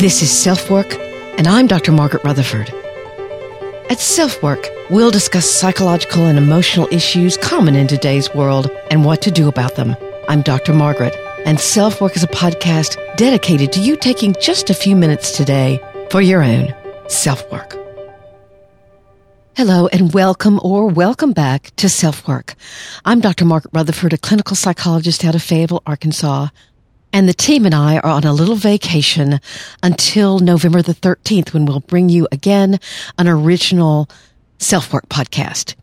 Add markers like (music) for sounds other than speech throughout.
This is Self Work, and I'm Dr. Margaret Rutherford. At Self Work, we'll discuss psychological and emotional issues common in today's world and what to do about them. I'm Dr. Margaret, and Self Work is a podcast dedicated to you taking just a few minutes today for your own self work. Hello and welcome or welcome back to Self Work. I'm Dr. Margaret Rutherford, a clinical psychologist out of Fayetteville, Arkansas. And the team and I are on a little vacation until November the 13th when we'll bring you again an original self work podcast.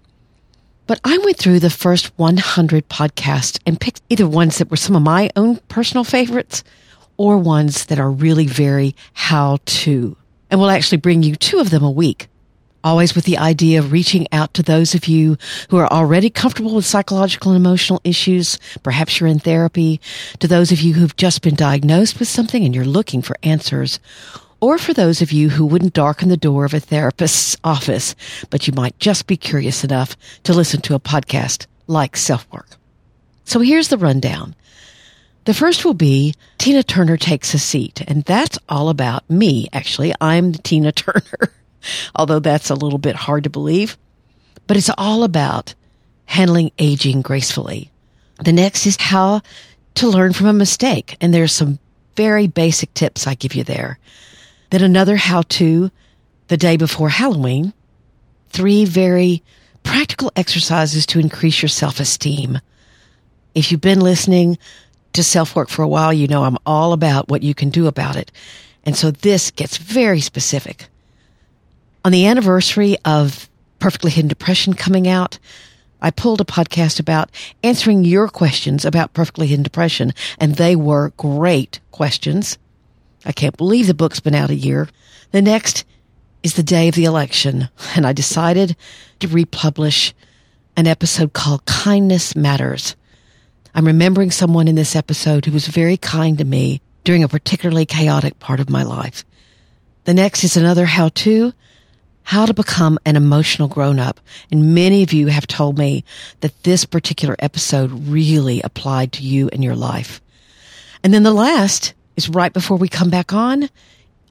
But I went through the first 100 podcasts and picked either ones that were some of my own personal favorites or ones that are really very how to. And we'll actually bring you two of them a week always with the idea of reaching out to those of you who are already comfortable with psychological and emotional issues. Perhaps you're in therapy, to those of you who've just been diagnosed with something and you're looking for answers, or for those of you who wouldn't darken the door of a therapist's (laughs) office, but you might just be curious enough to listen to a podcast like Self Work. So here's the rundown. The first will be Tina Turner takes a seat, and that's all about me. Actually, I'm the Tina (laughs) Turner although that's a little bit hard to believe. But it's all about handling aging gracefully. The next is how to learn from a mistake. And there's some very basic tips I give you there. Then another how to the day before Halloween. Three very practical exercises to increase your self esteem. If you've been listening to self work for a while, you know I'm all about what you can do about it. And so this gets very specific. On the anniversary of Perfectly Hidden Depression coming out, I pulled a podcast about answering your questions about Perfectly Hidden Depression, and they were great questions. I can't believe the book's been out a year. The next is the day of the election, and I decided to republish an episode called Kindness Matters. I'm remembering someone in this episode who was very kind to me during a particularly chaotic part of my life. The next is another how to how to become an emotional grown up. And many of you have told me that this particular episode really applied to you in your life. And then the last is right before we come back on,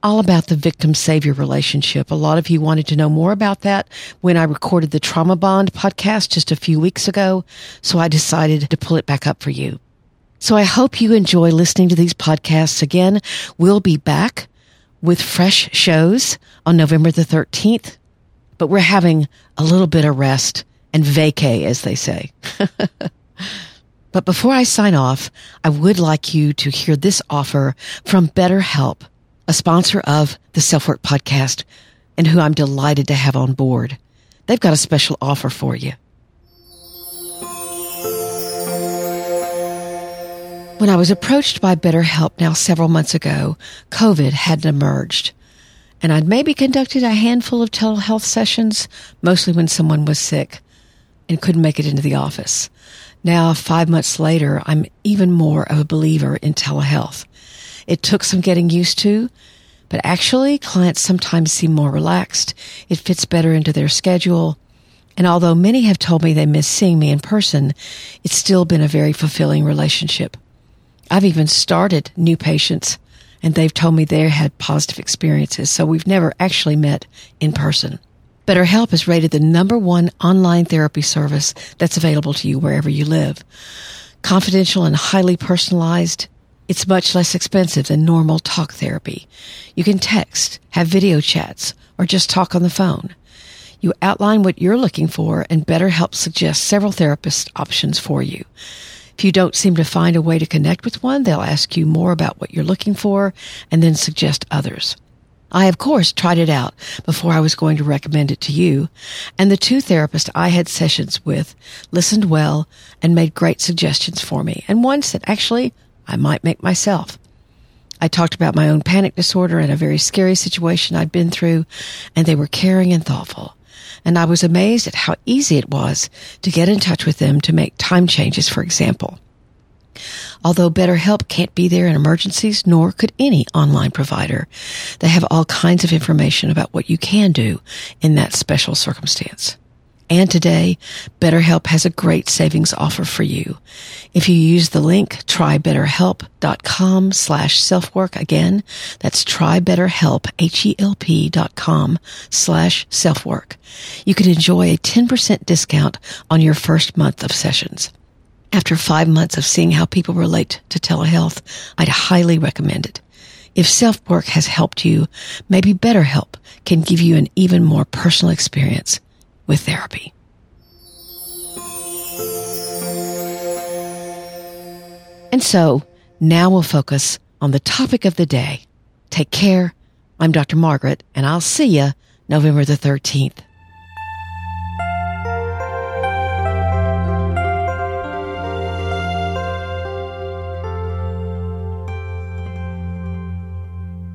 all about the victim savior relationship. A lot of you wanted to know more about that when I recorded the Trauma Bond podcast just a few weeks ago. So I decided to pull it back up for you. So I hope you enjoy listening to these podcasts again. We'll be back with fresh shows on November the 13th, but we're having a little bit of rest and vacay, as they say. (laughs) but before I sign off, I would like you to hear this offer from BetterHelp, a sponsor of the Self Work podcast and who I'm delighted to have on board. They've got a special offer for you. When I was approached by BetterHelp now several months ago, COVID hadn't emerged. And I'd maybe conducted a handful of telehealth sessions, mostly when someone was sick and couldn't make it into the office. Now, five months later, I'm even more of a believer in telehealth. It took some getting used to, but actually, clients sometimes seem more relaxed. It fits better into their schedule. And although many have told me they miss seeing me in person, it's still been a very fulfilling relationship. I've even started new patients and they've told me they had positive experiences. So we've never actually met in person. BetterHelp is rated the number one online therapy service that's available to you wherever you live. Confidential and highly personalized. It's much less expensive than normal talk therapy. You can text, have video chats, or just talk on the phone. You outline what you're looking for and BetterHelp suggests several therapist options for you. If you don't seem to find a way to connect with one, they'll ask you more about what you're looking for and then suggest others. I, of course, tried it out before I was going to recommend it to you, and the two therapists I had sessions with listened well and made great suggestions for me, and ones that actually I might make myself. I talked about my own panic disorder and a very scary situation I'd been through, and they were caring and thoughtful and I was amazed at how easy it was to get in touch with them to make time changes, for example. Although BetterHelp can't be there in emergencies, nor could any online provider, they have all kinds of information about what you can do in that special circumstance. And today, BetterHelp has a great savings offer for you. If you use the link trybetterhelp.com slash selfwork again, that's trybetterhelp, H-E-L-P dot com slash selfwork. You can enjoy a 10% discount on your first month of sessions. After five months of seeing how people relate to telehealth, I'd highly recommend it. If self-work has helped you, maybe BetterHelp can give you an even more personal experience with therapy. And so now we'll focus on the topic of the day. Take care. I'm Dr. Margaret, and I'll see you November the 13th.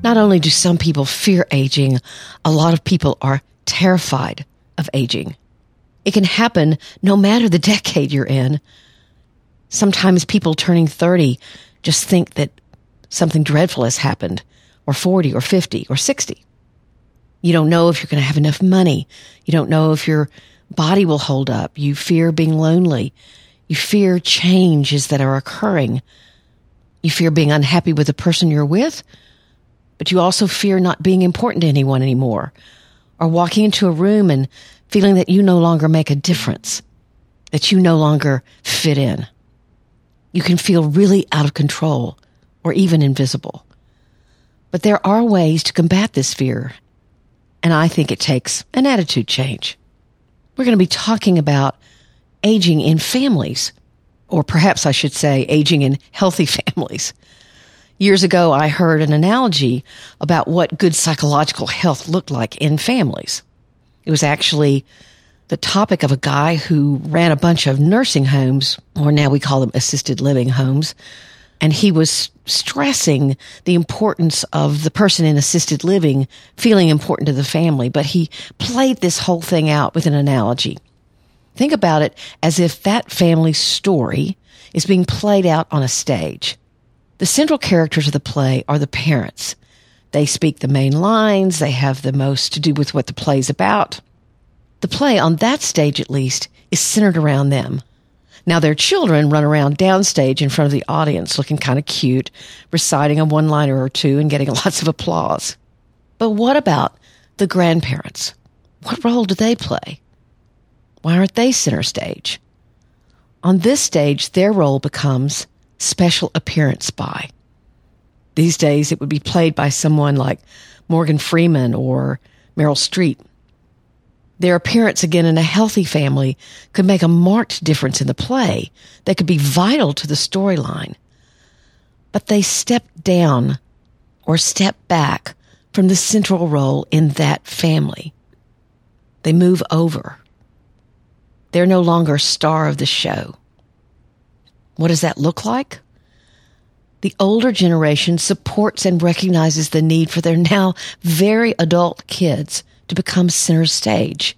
Not only do some people fear aging, a lot of people are terrified of aging. It can happen no matter the decade you're in. Sometimes people turning 30 just think that something dreadful has happened, or 40 or 50 or 60. You don't know if you're going to have enough money. You don't know if your body will hold up. You fear being lonely. You fear changes that are occurring. You fear being unhappy with the person you're with, but you also fear not being important to anyone anymore or walking into a room and feeling that you no longer make a difference, that you no longer fit in. You can feel really out of control or even invisible. But there are ways to combat this fear. And I think it takes an attitude change. We're going to be talking about aging in families, or perhaps I should say aging in healthy (laughs) families. Years ago, I heard an analogy about what good psychological health looked like in families. It was actually the topic of a guy who ran a bunch of nursing homes, or now we call them assisted living homes. And he was stressing the importance of the person in assisted living feeling important to the family, but he played this whole thing out with an analogy. Think about it as if that family's story is being played out on a stage. The central characters of the play are the parents. They speak the main lines. They have the most to do with what the play is about. The play, on that stage at least, is centered around them. Now their children run around downstage in front of the audience looking kind of cute, reciting a one liner or two and getting (laughs) lots of applause. But what about the grandparents? What role do they play? Why aren't they center stage? On this stage, their role becomes special appearance by. These days, it would be played by someone like Morgan Freeman or Meryl Streep. Their appearance again in a healthy family could make a marked difference in the play. that could be vital to the storyline. But they step down or step back from the central role in that family. They move over. They're no longer star of the show. What does that look like? The older generation supports and recognizes the need for their now very adult kids to become center stage,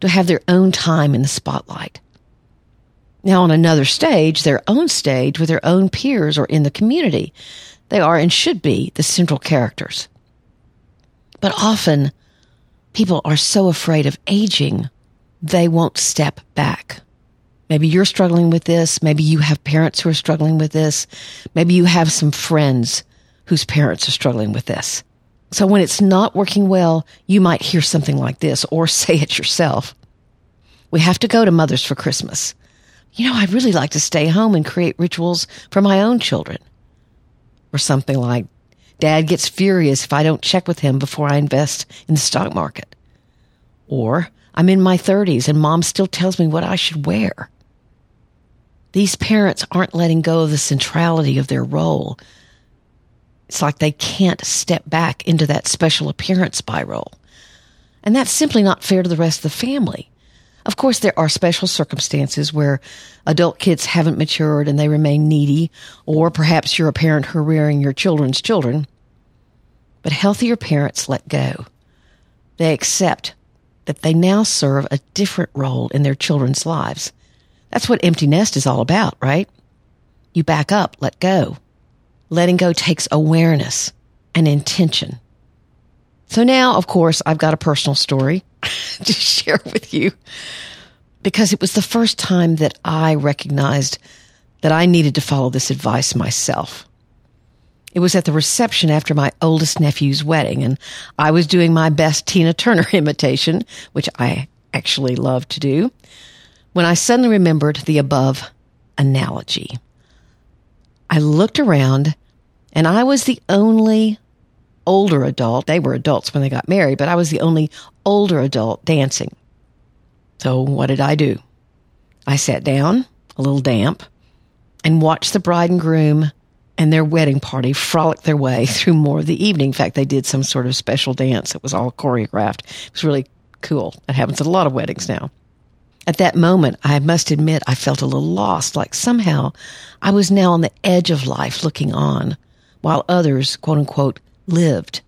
to have their own time in the spotlight. Now, on another stage, their own stage with their own peers or in the community, they are and should be the central characters. But often, people are so afraid of aging, they won't step back. Maybe you're struggling with this. Maybe you have parents who are struggling with this. Maybe you have some friends whose parents are struggling with this. So when it's not working well, you might hear something like this or (laughs) say it yourself. We have to go to Mothers for Christmas. You know, I'd really like to stay home and create rituals for my own children. Or something like, Dad gets furious if I don't check with him before I invest in the stock market. Or, I'm in my 30s and mom still tells me what I should wear. These parents aren't letting go of the centrality of their role. It's like they can't step back into that special appearance spiral. And that's simply not fair to the rest of the family. Of course, there are special circumstances where adult kids haven't matured and they remain needy, or perhaps you're a parent who are rearing your children's children. But healthier parents let go. They accept that they now serve a different role in their children's lives. That's what empty nest is all about, right? You back up, let go. Letting go takes awareness and intention. So now, of course, I've got a personal story (laughs) to share with you. because it was the first time that I recognized that I needed to follow this advice myself. It was at the reception after my oldest nephew's wedding, and I was doing my best Tina Turner (laughs) imitation, which I actually love to do, when I suddenly remembered the above analogy. I looked around, and I was the only older adult. They were adults when they got married, but I was the only older adult dancing. So what did I do? I sat down, a little damp, and watched the bride and groom and their wedding party frolic their way (laughs) through more of the evening. In fact, they did some sort of special dance. It was all choreographed. It was really cool. That happens at a lot of weddings now. At that moment, I must admit I felt a little lost, like somehow I was now on the edge of life looking on, while others, quote unquote, lived.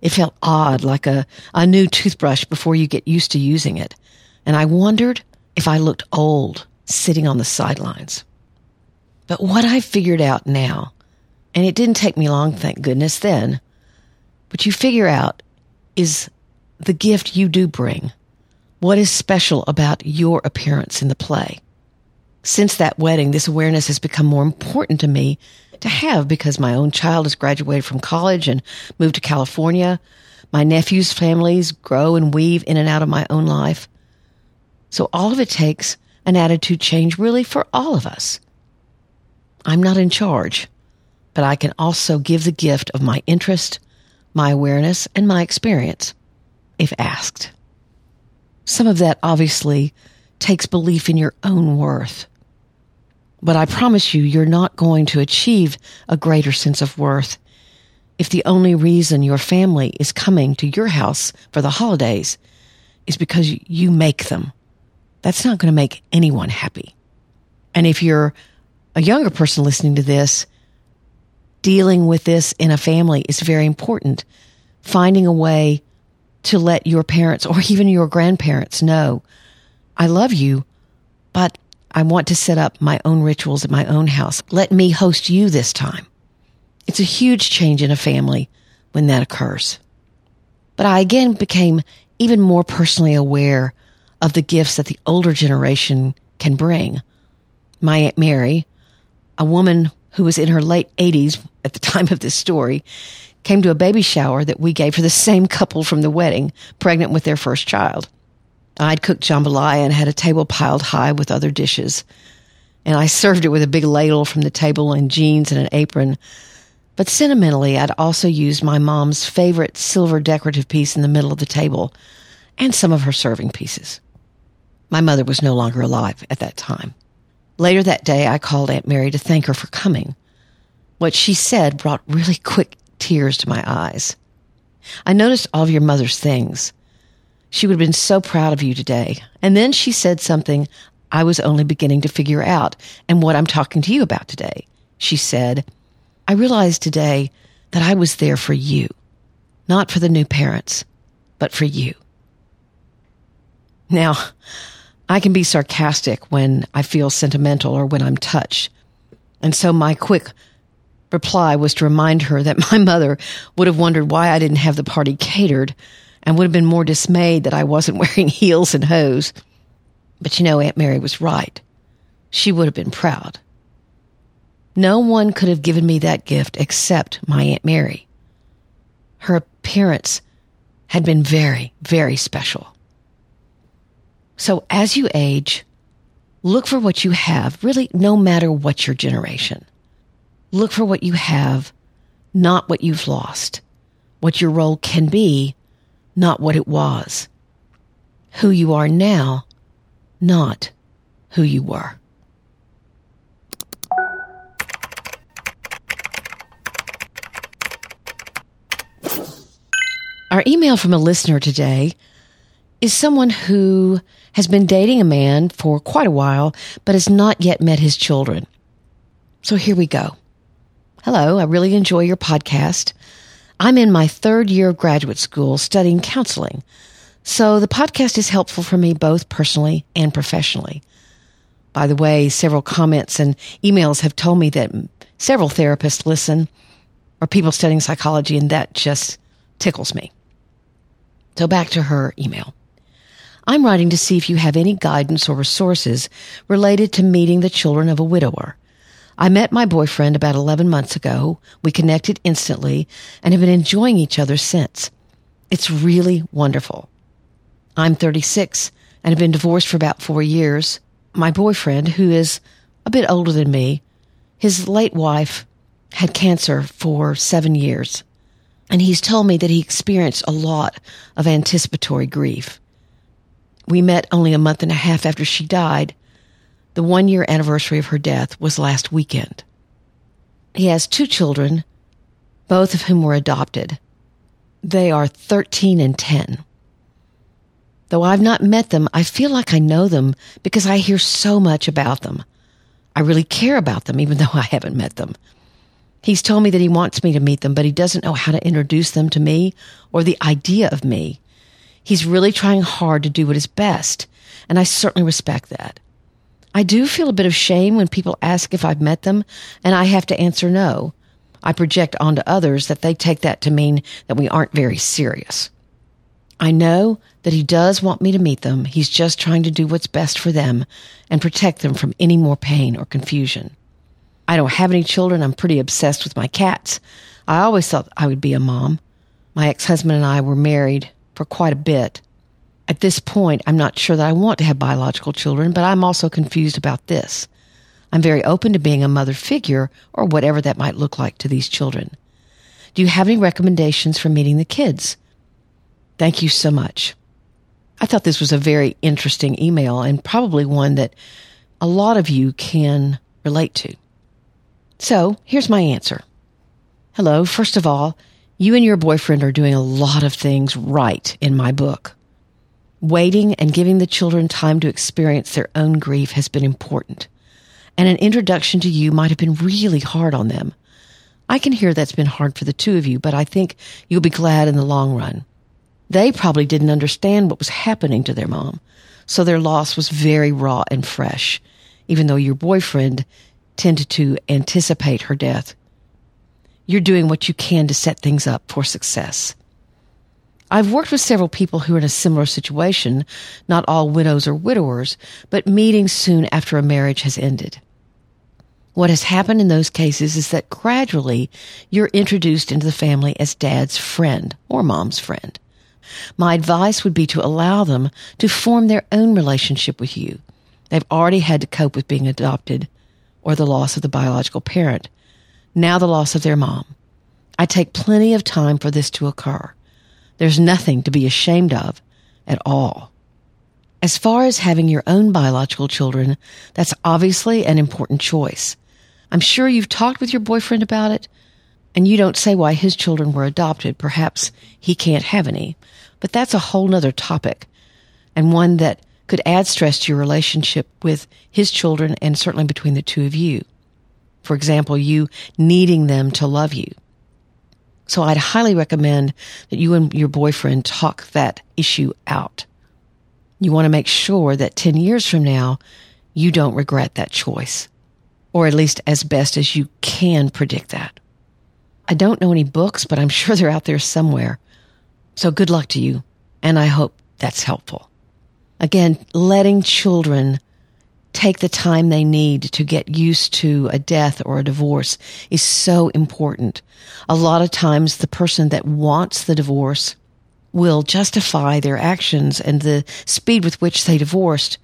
It felt odd, like a, a new toothbrush before you get used to using it. And I wondered if I looked old sitting on the sidelines. But what I figured out now, and it didn't take me long, thank goodness then, but you figure out is the gift you do bring. What is special about your appearance in the play? Since that wedding, this awareness has become more important to me to have because my own child has graduated from college and moved to California. My nephew's families grow and weave in and out of my own life. So all of it takes an attitude change really for all of us. I'm not in charge, but I can also give the gift of my interest, my awareness, and my experience if asked. Some of that obviously takes belief in your own worth. But I promise you, you're not going to achieve a greater sense of worth if the only reason your family is coming to your house for the holidays is because you make them that's not going to make anyone happy. And if you're a younger person listening to this, dealing with this in a family is very important. Finding a way to let your parents or (laughs) even your grandparents know, I love you, but I want to set up my own rituals at my own house. Let me host you this time. It's a huge change in a family when that occurs. But I again became even more personally aware of the gifts that the older generation can bring. My Aunt Mary, a woman who was in her late 80s at the (laughs) time of this story, came to a baby shower that we gave for the same couple from the wedding, pregnant with their first child. I'd cooked jambalaya and had a table piled high with other dishes. And I served it with a big ladle from the table and jeans and an apron. But sentimentally, I'd also used my mom's favorite silver decorative piece in the middle of the table and some of her serving pieces. My mother was no longer alive at that time. Later that day, I called Aunt Mary to thank her for coming. What she said brought really quick tears to my eyes. I noticed all of your mother's things. She would have been so proud of you today. And then she said something I was only beginning to figure out and what I'm talking to you about today. She said, I realized today that I was there for you, not for the new parents, but for you. Now, I can be sarcastic when I feel sentimental or when I'm touched. And so my quick reply was to remind her that my mother would have wondered why I didn't have the party catered and would have been more dismayed that I wasn't (laughs) wearing heels and hose. But you know, Aunt Mary was right. She would have been proud. No one could have given me that gift except my Aunt Mary. Her appearance had been very, very special. So as you age, look for what you have, really, no matter what your generation. Look for what you have, not what you've lost. What your role can be, not what it was. Who you are now, not who you were. Our email from a listener today is someone who has been dating a man for quite a while, but has not yet met his children. So here we go. Hello, I really enjoy your podcast. I'm in my third year of graduate school studying counseling. So the podcast is helpful for me both personally and professionally. By the way, several comments and emails have told me that several therapists listen or people studying psychology, and that just tickles me. So back to her email. I'm writing to see if you have any guidance or resources related to meeting the children of a widower. I met my boyfriend about 11 months ago. We connected instantly and have been enjoying each other since. It's really wonderful. I'm 36 and have been divorced for about four years. My boyfriend, who is a bit older than me, his late wife had cancer for seven years. And he's told me that he experienced a lot of anticipatory grief. We met only a month and a half after she died. The one year anniversary of her death was last weekend. He has two children, both of whom were adopted. They are 13 and 10. Though I've not met them, I feel like I know them because I hear so much about them. I really care about them, even though I haven't met them. He's told me that he wants me to meet them, but he doesn't know how to introduce them to me or the idea of me. He's really trying hard to do what is best, and I certainly respect that. I do feel a bit of shame when people ask if I've met them, and I have to answer no. I project onto others that they take that to mean that we aren't very serious. I know that he does want me to meet them. He's just trying to do what's best for them and protect them from any more pain or confusion. I don't have any children. I'm pretty obsessed with my cats. I always thought I would be a mom. My ex-husband and I were married for quite a bit. At this point, I'm not sure that I want to have biological children, but I'm also confused about this. I'm very open to being a mother figure or whatever that might look like to these children. Do you have any recommendations for meeting the kids? Thank you so much. I thought this was a very interesting email and probably one that a lot of you can relate to. So here's my answer. Hello. First of all, you and your boyfriend are doing a lot of things right in my book. Waiting and giving the children time to experience their own grief has been important. And an introduction to you might have been really hard on them. I can hear that's been hard for the two of you, but I think you'll be glad in the long run. They probably didn't understand what was happening to their mom, so their loss was very raw and fresh, even though your boyfriend tended to anticipate her death. You're doing what you can to set things up for success. I've worked with several people who are in a similar situation, not all widows or widowers, but meeting soon after a marriage has ended. What has happened in those cases is that gradually you're introduced into the family as dad's friend or mom's friend. My advice would be to allow them to form their own relationship with you. They've already had to cope with being adopted or the loss of the biological parent. Now the loss of their mom. I take plenty of time for this to occur. There's nothing to be ashamed of at all. As far as having your own biological children, that's obviously an important choice. I'm sure you've talked with your boyfriend about it, and you don't say why his children were adopted. Perhaps he can't have any. But that's a whole nother topic, and one that could add stress to your relationship with his children and certainly between the two of you. For example, you needing them to love you. So I'd highly recommend that you and your boyfriend talk that issue out. You want to make sure that 10 years from now, you don't regret that choice, or at least as best as you can predict that. I don't know any books, but I'm (laughs) sure they're out there somewhere. So good luck to you, and I hope that's helpful. Again, letting children take the time they need to get used to a death or a divorce is so important. A lot of times the person that wants the divorce will justify their actions and the speed with which they divorced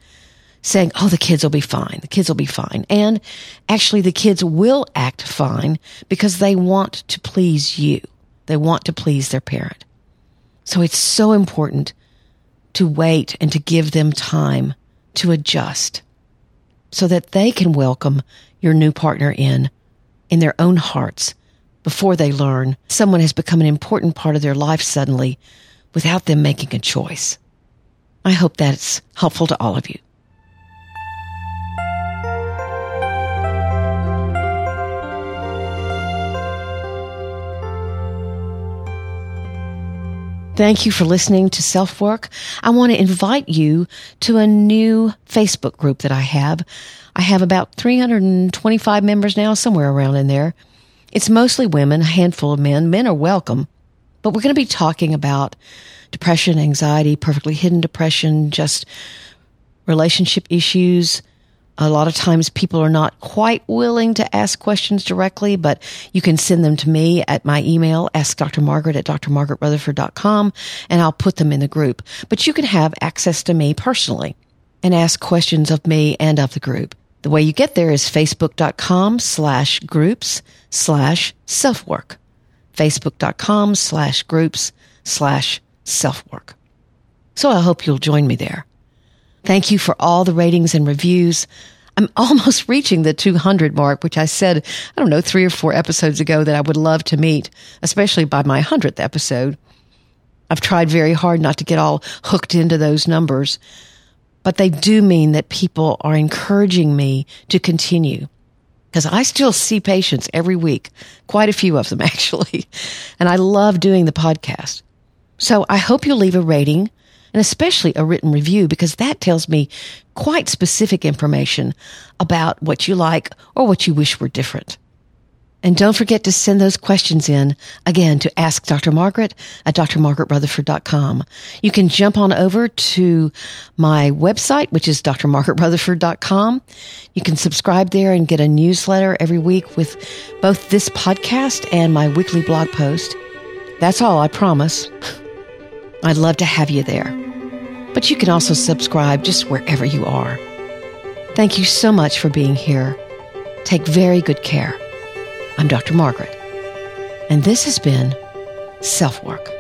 saying, Oh, the kids will be fine. The kids will be fine. And actually the kids will act fine because they want to please you. They want to please their parent. So it's so important to wait and to give them time to adjust so that they can welcome your new partner in, in their own hearts before they learn someone has become an important part of their life suddenly without them making a choice. I hope that's helpful to all of you. Thank you for listening to Self Work. I want to invite you to a new Facebook group that I have. I have about 325 members now, somewhere around in there. It's mostly women, a handful of men. Men are welcome, but we're going to be talking about depression, anxiety, perfectly hidden depression, just relationship issues. A lot of times people are not quite willing to ask questions directly, but you can send them to me at my email, askdrmargaret at drmargaretrutherford.com, and I'll put them in the group. But you can have access to me personally and ask questions of me and of the group. The way you get there is facebook.com slash groups slash self-work. Facebook.com slash groups slash self-work. So I hope you'll join me there. Thank you for all the ratings and reviews. I'm (laughs) almost reaching the 200 mark, which I said, I don't know, three or four episodes ago that I would love to meet, especially by my 100th episode. I've tried very hard not to get all hooked into those numbers, but they do mean that people are encouraging me to continue. Because I still see patients every week, quite a few of them (laughs) actually, and I love doing the podcast. So I hope you'll leave a rating and especially a written review because that tells me quite specific information about what you like or what you wish were different. And don't forget to send those questions in again to ask Dr. Margaret at drmargaretrutherford.com. You can jump on over to my website, which is drmargaretrutherford.com. You can subscribe there and get a newsletter every week with both this podcast and my weekly blog post. That's all, I promise. (laughs) I'd love to have you there. But you can also subscribe just wherever you are. Thank you so much for being here. Take very good care. I'm Dr. Margaret, and this has been Self Work.